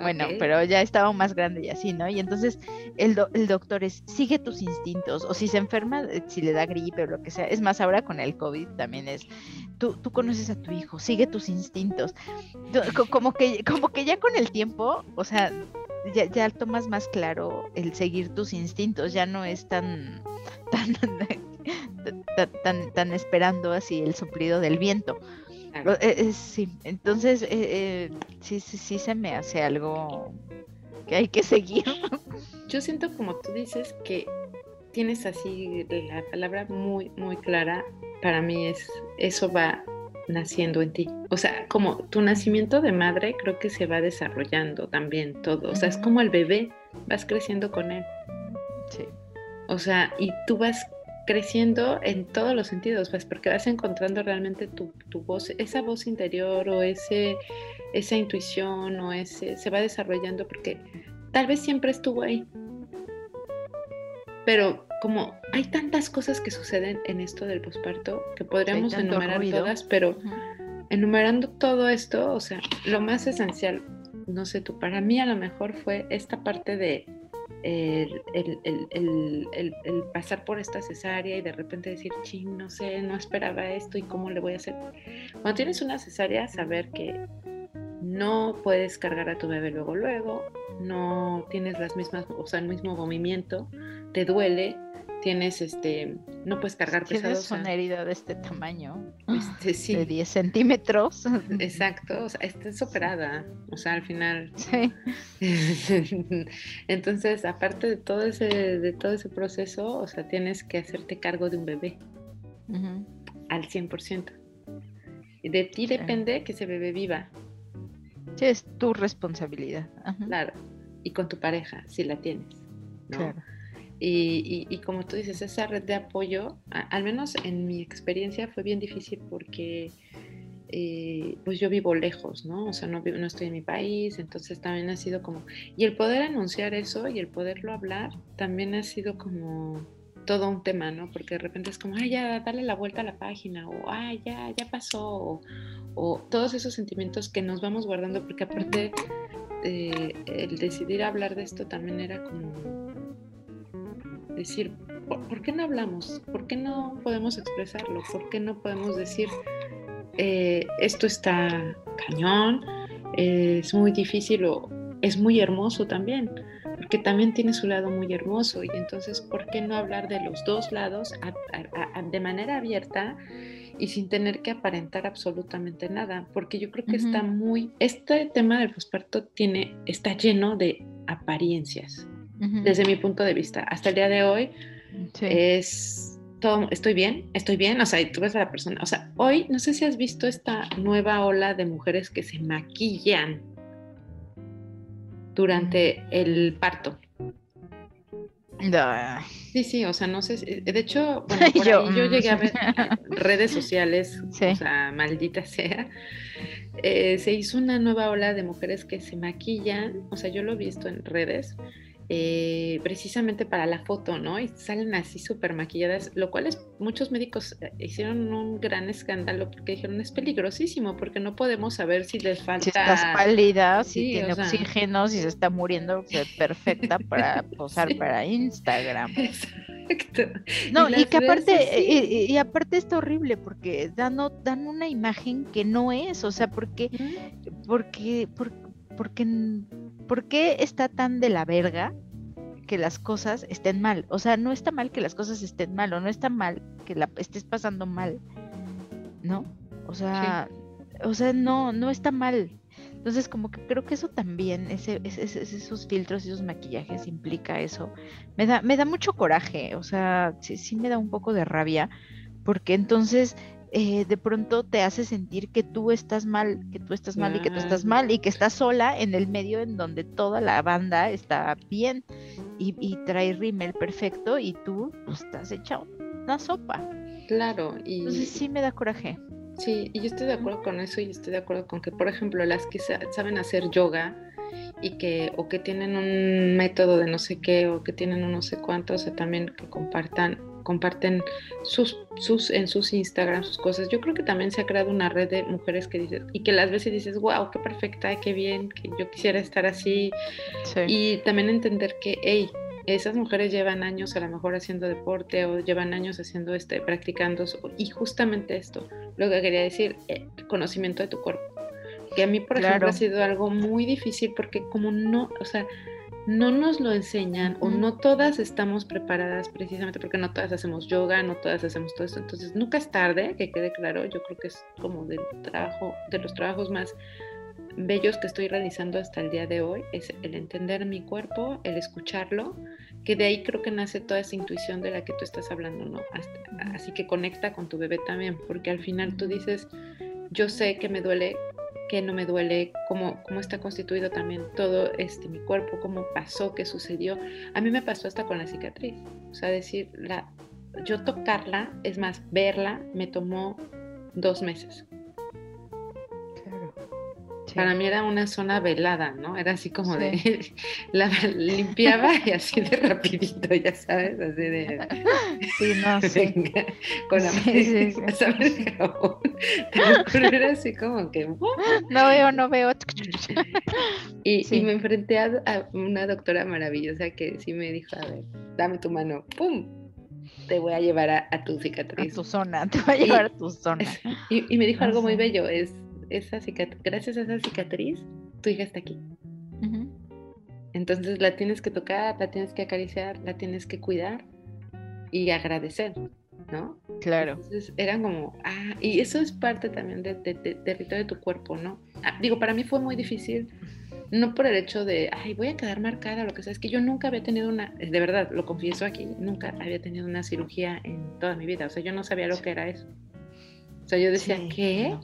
bueno, pero ya estaba más grande y así, ¿no? Y entonces el, el doctor es, sigue tus instintos, o si se enferma, eh, si le da gripe o lo que sea. Es más, ahora con el COVID también es, tú, tú conoces a tu hijo, sigue tus instintos. Como que, como que ya con el tiempo, o sea, ya, ya tomas más claro el seguir tus instintos, ya no es tan, tan, tan, tan esperando así el suplido del viento. Eh, eh, sí, entonces eh, sí, sí, sí se me hace algo que hay que seguir. Yo siento como tú dices que tienes así la palabra muy, muy clara. Para mí es, eso va naciendo en ti. O sea, como tu nacimiento de madre creo que se va desarrollando también todo. O sea, es como el bebé, vas creciendo con él. Sí. O sea, y tú vas creciendo en todos los sentidos, pues porque vas encontrando realmente tu, voz, esa voz interior o ese, esa intuición o ese se va desarrollando porque tal vez siempre estuvo ahí. Pero como hay tantas cosas que suceden en esto del posparto que podríamos enumerar todas, pero enumerando todo esto, o sea, lo más esencial, no sé tú, para mí a lo mejor fue esta parte de el, pasar por esta cesárea y de repente decir, ching, no sé, no esperaba esto y cómo le voy a hacer. Cuando tienes una cesárea, saber que no puedes cargar a tu bebé luego, luego, no tienes las mismas, o sea, el mismo movimiento, te duele, tienes este, no puedes cargar pesado. Tienes una herida de este tamaño, este, sí. de 10 centímetros. Exacto, o sea, esta es operada, o sea, al final. Sí. Entonces, aparte de todo ese, de todo ese proceso, o sea, tienes que hacerte cargo de un bebé al 100%. Y de ti depende que ese bebé viva. Sí, es tu responsabilidad. Claro, y con tu pareja, si la tienes. Claro. Y, como tú dices, esa red de apoyo, al menos en mi experiencia, fue bien difícil porque eh, pues yo vivo lejos, ¿no? O sea, no, no estoy en mi país, entonces también ha sido como... Y el poder anunciar eso y el poderlo hablar también ha sido como todo un tema, ¿no? Porque de repente es como, ay, ya, dale la vuelta a la página, o ay, ya, ya pasó, o, o todos esos sentimientos que nos vamos guardando, porque aparte eh, el decidir hablar de esto también era como decir, ¿por, qué no hablamos? ¿Por qué no podemos expresarlo? ¿Por qué no podemos decir, eh, esto está cañón, es muy difícil o es muy hermoso también? Porque también tiene su lado muy hermoso y entonces, ¿por qué no hablar de los dos lados de manera abierta? y sin tener que aparentar absolutamente nada, porque yo creo que está muy, este tema del posparto tiene, está lleno de apariencias, desde mi punto de vista. Hasta el día de hoy es todo, estoy bien, estoy bien, o sea, tú ves a la persona, o sea, hoy no sé si has visto esta nueva ola de mujeres que se maquillan durante el parto. Sí, sí, o sea, no sé, de hecho, bueno, por yo, ahí yo llegué a ver redes sociales, o sea, maldita sea, eh, se hizo una nueva ola de mujeres que se maquillan, o sea, yo lo he visto en redes, eh, precisamente para la foto, ¿no? Y salen así súper maquilladas, lo cual es, muchos médicos eh, hicieron un gran escándalo porque dijeron es peligrosísimo porque no podemos saber si les falta... Si estás pálida, si tiene oxígeno, si se está muriendo, perfecta para posar para Instagram. Exacto. No, y, que aparte, y, aparte está horrible porque dan, dan una imagen que no es, o sea, porque, porque, porque, porque ¿por qué está tan de la verga que las cosas estén mal? O sea, no está mal que las cosas estén mal, o no está mal que la estés pasando mal, ¿no? O sea, o sea, no, no está mal. Entonces, como que creo que eso también, ese, esos filtros y esos maquillajes implica eso. Me da, me da mucho coraje, o sea, sí, sí me da un poco de rabia, porque entonces eh, de pronto te hace sentir que tú estás mal, que tú estás mal y que tú estás mal y que estás sola en el medio en donde toda la banda está bien y, trae rímel perfecto y tú pues, estás hecha una sopa. Claro, y... Entonces sí me da coraje. Sí, y yo estoy de acuerdo con eso y estoy de acuerdo con que, por ejemplo, las que saben hacer yoga y que o que tienen un método de no sé qué o que tienen un no sé cuánto, o sea, también que compartan comparten sus, sus, en sus Instagram sus cosas. Yo creo que también se ha creado una red de mujeres que dices, y que las veces dices, wow, qué perfecta, qué bien, que yo quisiera estar así. Y también entender que, hey, esas mujeres llevan años a lo mejor haciendo deporte o llevan años haciendo este, practicando, y justamente esto, lo que quería decir, el eh, conocimiento de tu cuerpo. Que a mí, por ejemplo, ha sido algo muy difícil porque como no, o sea, no nos lo enseñan o no todas estamos preparadas precisamente porque no todas hacemos yoga, no todas hacemos todo eso. Entonces, nunca es tarde, que quede claro, yo creo que es como del trabajo, de los trabajos más bellos que estoy realizando hasta el día de hoy, es el entender mi cuerpo, el escucharlo, que de ahí creo que nace toda esa intuición de la que tú estás hablando, ¿no? así que conecta con tu bebé también, porque al final tú dices, yo sé que me duele qué no me duele, cómo, cómo está constituido también todo este, mi cuerpo, cómo pasó, qué sucedió. A mí me pasó hasta con la cicatriz. O sea, decir, la, yo tocarla, es más, verla, me tomó dos meses. Claro. Para mí era una zona velada, ¿no? Era así como de, la limpiaba y así de rapidito, ya sabes, así de... Sí, no, sé. con la sí, sí, Pero era así como que... No veo, no veo. Y, y me enfrenté a, a, una doctora maravillosa que sí me dijo, a ver, dame tu mano, ¡pum! Te voy a llevar a, tu cicatriz. A tu zona, te voy a llevar a tu zona. Y, y me dijo algo muy bello, es esa gracias a esa cicatriz, tu hija está aquí. Entonces la tienes que tocar, la tienes que acariciar, la tienes que cuidar y agradecer, ¿no? Claro. Entonces eran como, ah, y eso es parte también del de, territorio de tu cuerpo, ¿no? Ah, digo, para mí fue muy difícil, no por el hecho de, ay, voy a quedar marcada lo que sea, es que yo nunca había tenido una, de verdad, lo confieso aquí, nunca había tenido una cirugía en toda mi vida, o sea, yo no sabía lo que era eso. O sea, yo decía, ¿qué?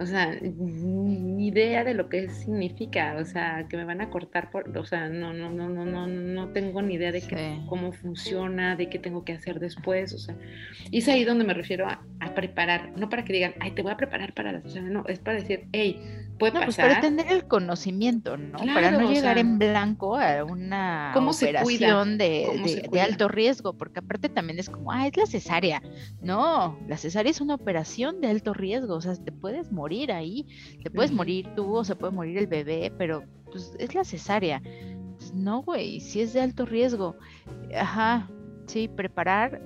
O sea, ni idea de lo que significa, o sea, que me van a cortar por, o sea, no, no, no, no, no, no tengo ni idea de cómo funciona, de qué tengo que hacer después, o sea, y es ahí donde me refiero a, preparar, no para que digan, ay, te voy a preparar para la sesión, no, es para decir, hey, puede no, pasar. Pues para tener el conocimiento, ¿no? para no llegar en blanco a una operación de, de, alto riesgo, porque aparte también es como, ah, es la cesárea. No, la cesárea es una operación de alto riesgo, o sea, te puedes morir ahí, te puedes morir tú o se puede morir el bebé, pero pues es la cesárea. Pues, no, güey, si es de alto riesgo. Ajá, sí, preparar,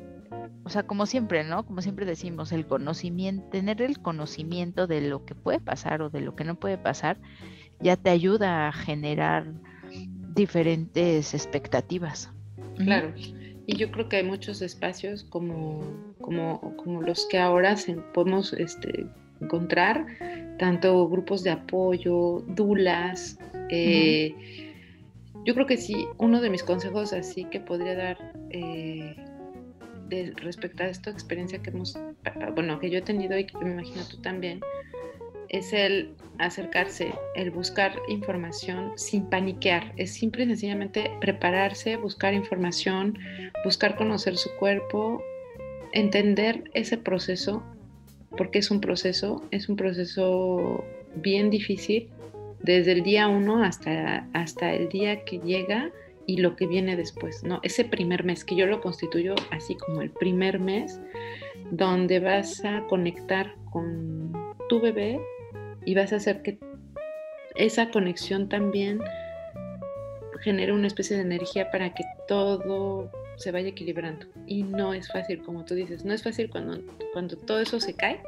o sea, como siempre, ¿no? Como siempre decimos, el conocimiento, tener el conocimiento de lo que puede pasar o de lo que no puede pasar, ya te ayuda a generar diferentes expectativas. Claro. Y yo creo que hay muchos espacios como, como, como los que ahora podemos este, encontrar, tanto grupos de apoyo, dulas. Eh, yo creo que sí, uno de mis consejos así que podría dar eh, respecto a esta experiencia que hemos, bueno, que yo he tenido y que me imagino tú también, es el acercarse, el buscar información sin paniquear. Es simple y sencillamente prepararse, buscar información, buscar conocer su cuerpo, entender ese proceso porque es un proceso, es un proceso bien difícil desde el día uno hasta, hasta el día que llega y lo que viene después, ¿no? Ese primer mes, que yo lo constituyo así como el primer mes, donde vas a conectar con tu bebé y vas a hacer que esa conexión también genere una especie de energía para que todo se vaya equilibrando. Y no es fácil, como tú dices, no es fácil cuando, cuando todo eso se cae,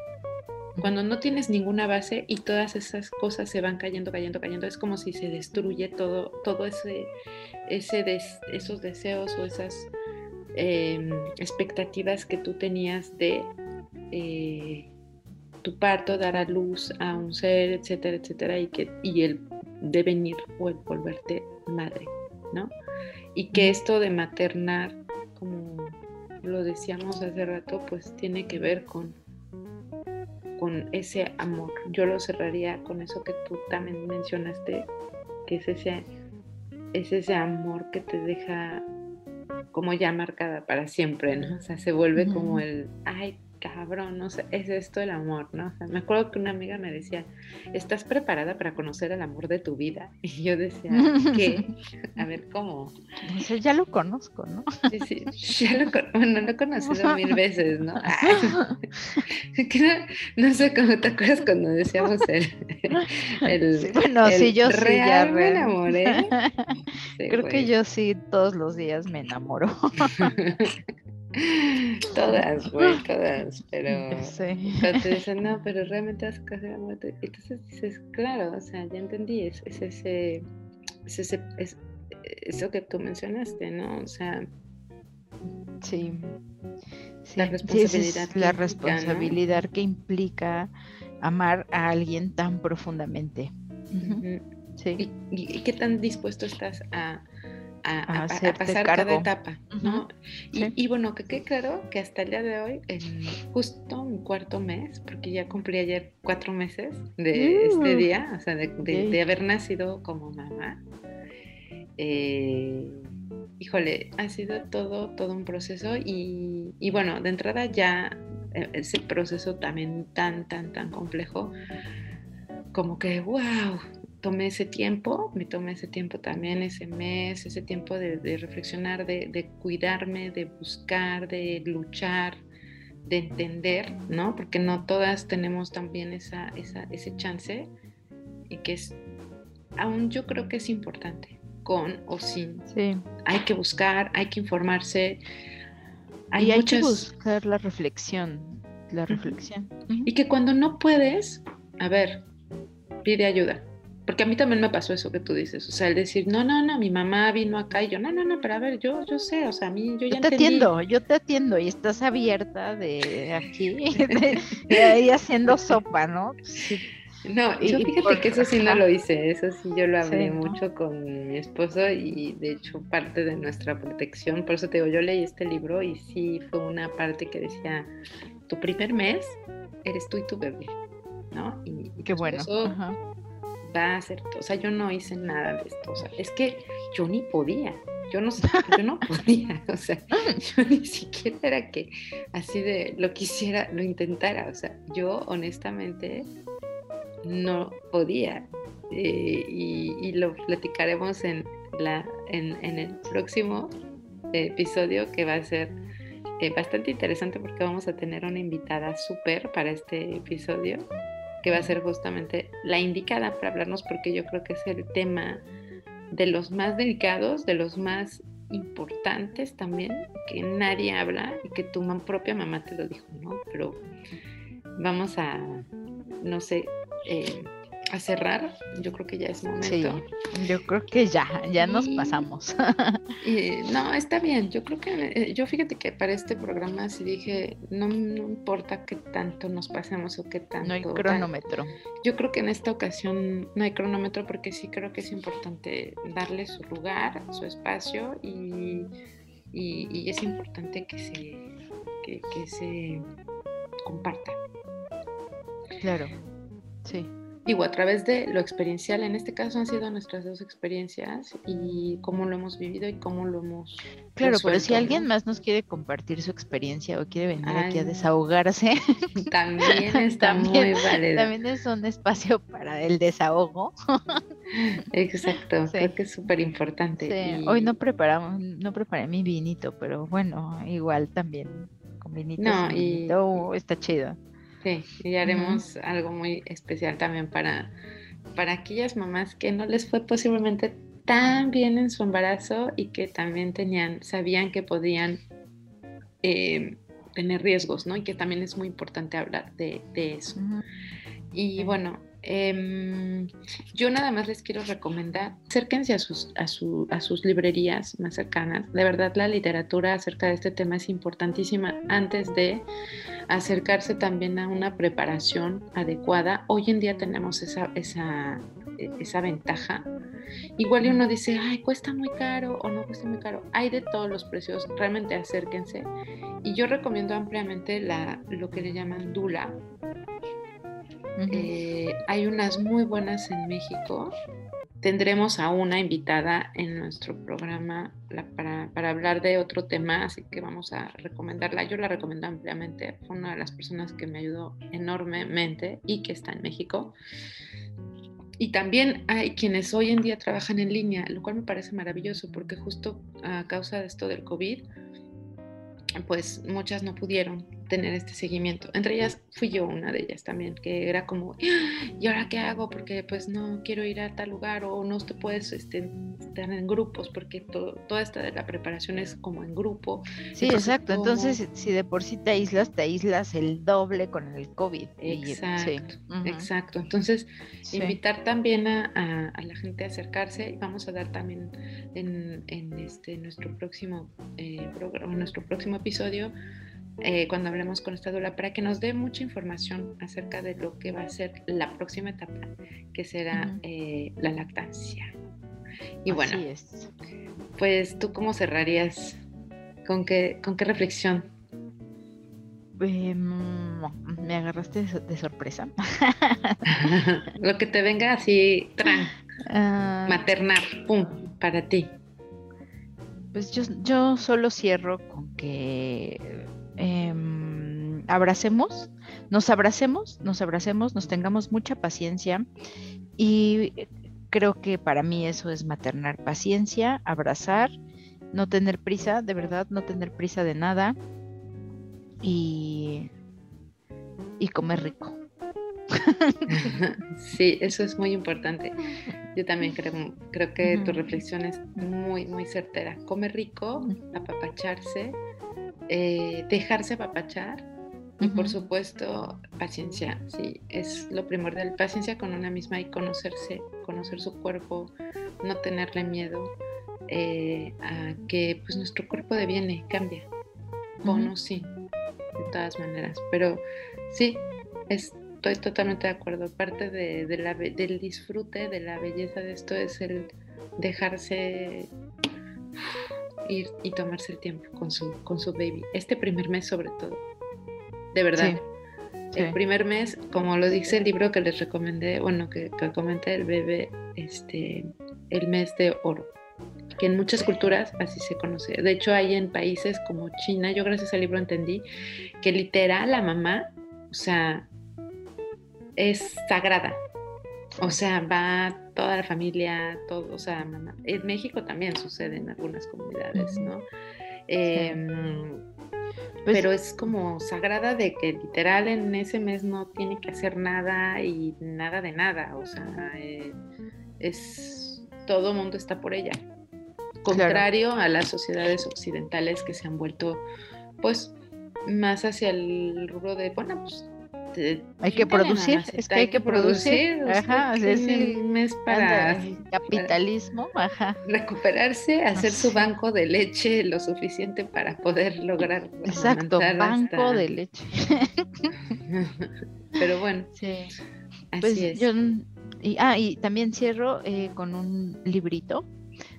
cuando no tienes ninguna base y todas esas cosas se van cayendo, cayendo, cayendo. Es como si se destruye todo, todo ese, ese esos deseos o esas em, expectativas que tú tenías de eh, tu parto, dar a luz a un ser, etcétera, etcétera, y, que, y el devenir o el volverte madre, ¿no? Y que esto de maternar, como lo decíamos hace rato, pues tiene que ver con, con ese amor. Yo lo cerraría con eso que tú también mencionaste, que es ese, es ese amor que te deja como ya marcada para siempre, ¿no? O sea, se vuelve como el, ay, cabrón, no sé, es esto el amor, ¿no? O sea, me acuerdo que una amiga me decía, ¿estás preparada para conocer el amor de tu vida? Y yo decía, ¿qué? A ver, ¿cómo? ya lo conozco, ¿no? Sí, sí, ya lo, bueno, lo he conocido mil veces, ¿no? no, sé cómo te acuerdas cuando decíamos el... el bueno, sí, yo sí, ya me enamoré. Creo que yo sí todos los días me enamoro. todas, güey, todas, pero, sí. te dicen, no, pero realmente vas a casar la muerte. Entonces dices, claro, o sea, ya entendí, es, es ese, es ese, es eso que tú mencionaste, ¿no? O sea, sí. la responsabilidad. la responsabilidad que implica amar a alguien tan profundamente. sí. ¿Y, qué tan dispuesto estás a, a, pasar cada etapa, ¿no? y, bueno, que quede claro que hasta el día de hoy, en justo mi cuarto mes, porque ya cumplí ayer cuatro meses de este uh. día, o sea, de, haber nacido como mamá, eh, híjole, ha sido todo, todo un proceso y, y bueno, de entrada ya eh, ese proceso también tan, tan, tan complejo como que, wow, tomé ese tiempo, me tomé ese tiempo también, ese mes, ese tiempo de, reflexionar, de, cuidarme, de buscar, de luchar, de entender, ¿no? Porque no todas tenemos también esa, ese chance y que es, aún yo creo que es importante, con o sin. Sí. Hay que buscar, hay que informarse. Hay y hay que buscar la reflexión, la reflexión. Y que cuando no puedes, a ver, pide ayuda. Porque a mí también me pasó eso que tú dices, o sea, el decir, no, no, no, mi mamá vino acá y yo, no, no, no, pero a ver, yo, yo sé, o sea, a mí, yo ya yo te atiendo, yo te atiendo y estás abierta de aquí, de, ahí haciendo sopa, ¿no? No, y fíjate que eso sí no lo hice, eso sí yo lo hablé mucho con mi esposo y de hecho parte de nuestra protección, por eso te digo, yo leí este libro y sí fue una parte que decía, tu primer mes eres tú y tu bebé, ¿no? Y, Qué bueno va a hacer, o sea, yo no hice nada de esto, o sea, es que yo ni podía, yo no, yo no podía, o sea, yo ni siquiera era que así de lo quisiera, lo intentara, o sea, yo honestamente no podía eh, y, lo platicaremos en, la, en, el próximo episodio que va a ser eh, bastante interesante porque vamos a tener una invitada súper para este episodio que va a ser justamente la indicada para hablarnos porque yo creo que es el tema de los más delicados, de los más importantes también, que nadie habla y que tu propia mamá te lo dijo, ¿no? Pero vamos a, no sé, eh, a cerrar, yo creo que ya es momento. Sí, yo creo que ya, ya nos pasamos. no, está bien, yo creo que, eh, yo fíjate que para este programa sí dije, no, importa qué tanto nos pasemos o qué tanto. No hay cronómetro. yo creo que en esta ocasión no hay cronómetro porque sí creo que es importante darle su lugar, su espacio y, y, es importante que se, que se comparta. Claro, sí digo, a través de lo experiencial, en este caso han sido nuestras dos experiencias y cómo lo hemos vivido y cómo lo hemos... Claro, pero si alguien más nos quiere compartir su experiencia o quiere venir aquí a desahogarse, también está muy válido. También es un espacio para el desahogo. Exacto, creo que es súper importante. Hoy no preparamos, no preparé mi vinito, pero bueno, igual también con vinito, no, y... está chido. Sí, y haremos algo muy especial también para, para aquellas mamás que no les fue posiblemente tan bien en su embarazo y que también tenían, sabían que podían eh, tener riesgos, ¿no? Y que también es muy importante hablar de, eso. Y bueno, Em, yo nada más les quiero recomendar, acérquense a sus, a, a sus librerías más cercanas. De verdad, la literatura acerca de este tema es importantísima antes de acercarse también a una preparación adecuada. Hoy en día tenemos esa, esa, esa ventaja. Igual uno dice, ay, cuesta muy caro o no cuesta muy caro. Hay de todos los precios, realmente acérquense. Y yo recomiendo ampliamente la, lo que le llaman Dula, eh, hay unas muy buenas en México. Tendremos a una invitada en nuestro programa para, para, hablar de otro tema, así que vamos a recomendarla. Yo la recomiendo ampliamente. Fue una de las personas que me ayudó enormemente y que está en México. Y también hay quienes hoy en día trabajan en línea, lo cual me parece maravilloso porque justo a causa de esto del COVID, pues muchas no pudieron tener este seguimiento. Entre ellas fui yo una de ellas también, que era como, ¿y ahora qué hago? Porque pues no quiero ir a tal lugar o no te puedes este, estar en grupos porque toda esta de la preparación es como en grupo. Sí, exacto. Entonces, si de por sí te aíslas, te aíslas el doble con el COVID. Exacto, exacto. Entonces, invitar también a, la gente a acercarse vamos a dar también en, este, nuestro próximo eh, programa, nuestro próximo episodio eh, cuando hablemos con esta dula para que nos dé mucha información acerca de lo que va a ser la próxima etapa, que será eh, la lactancia. Y bueno, pues tú cómo cerrarías, con qué, con qué reflexión. Em, me agarraste de sorpresa. lo que te venga así, tran, maternar, pum, para ti. Pues yo, yo solo cierro con que Em, abracemos, nos abracemos, nos abracemos, nos tengamos mucha paciencia y creo que para mí eso es maternar paciencia, abrazar, no tener prisa, de verdad, no tener prisa de nada y, y comer rico. Sí, eso es muy importante. Yo también creo, creo que tu reflexión es muy, muy certera. Comer rico, apapacharse, eh, dejarse apapachar y por supuesto paciencia, sí, es lo primordial. Paciencia con una misma y conocerse, conocer su cuerpo, no tenerle miedo eh, a que pues nuestro cuerpo deviene, cambia. O no, sí, de todas maneras. Pero sí, estoy totalmente de acuerdo. Parte de, la, del disfrute, de la belleza de esto es el dejarse ir y tomarse el tiempo con su, con su baby. Este primer mes sobre todo. De verdad. El primer mes, como lo dice el libro que les recomendé, bueno, que, que comenté el bebé, este, el mes de oro que en muchas culturas así se conoce. De hecho, hay en países como China, yo gracias al libro entendí que literal la mamá, o sea, es sagrada. O sea, va toda la familia, todo, o sea, En México también sucede en algunas comunidades, ¿no? Pues pero es como sagrada de que literal en ese mes no tiene que hacer nada y nada de nada, o sea, eh, es todo mundo está por ella. Contrario a las sociedades occidentales que se han vuelto, pues, más hacia el rubro de, bueno, pues hay que producir, es que hay que producir, ajá, es el mes para capitalismo, ajá. recuperarse, hacer su banco de leche lo suficiente para poder lograr. Exacto, banco de leche. Pero bueno, sí. así pues es. Yo, y, ah, y también cierro eh, con un librito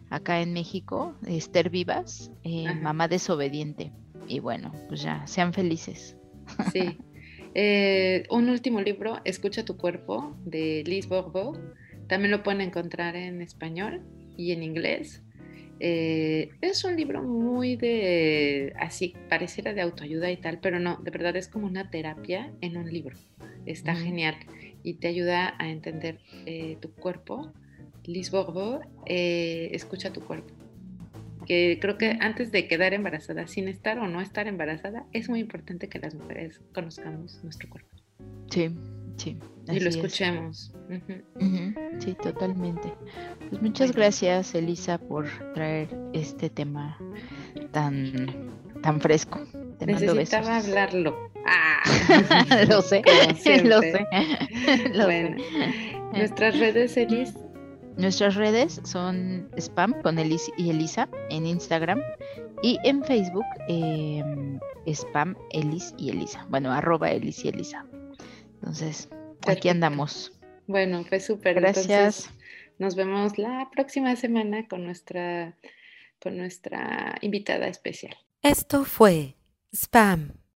acá en México, Esther Vivas, eh, Mamá Desobediente. Y bueno, pues ya, sean felices. Sí. Eh, un último libro, Escucha tu cuerpo, de Liz Bourbeau. También lo pueden encontrar en español y en inglés. Eh, es un libro muy de, así, pareciera de autoayuda y tal, pero no, de verdad es como una terapia en un libro. Está genial y te ayuda a entender eh, tu cuerpo. Liz Bourbeau, Escucha tu cuerpo que creo que antes de quedar embarazada, sin estar o no estar embarazada, es muy importante que las mujeres conozcamos nuestro cuerpo. Sí, sí. Y lo escuchemos. Sí, totalmente. Pues muchas gracias, Elisa, por traer este tema tan, tan fresco. Te Necesitaba hablarlo. Ah. lo sé, lo sé. bueno, nuestras redes, Elis, Nuestras redes son Spam con Elis y Elisa en Instagram y en Facebook em, Spam Elis y Elisa. Bueno, arroba Elis y Elisa. Entonces, aquí andamos. Bueno, fue súper. Gracias. nos vemos la próxima semana con nuestra, con nuestra invitada especial. Esto fue Spam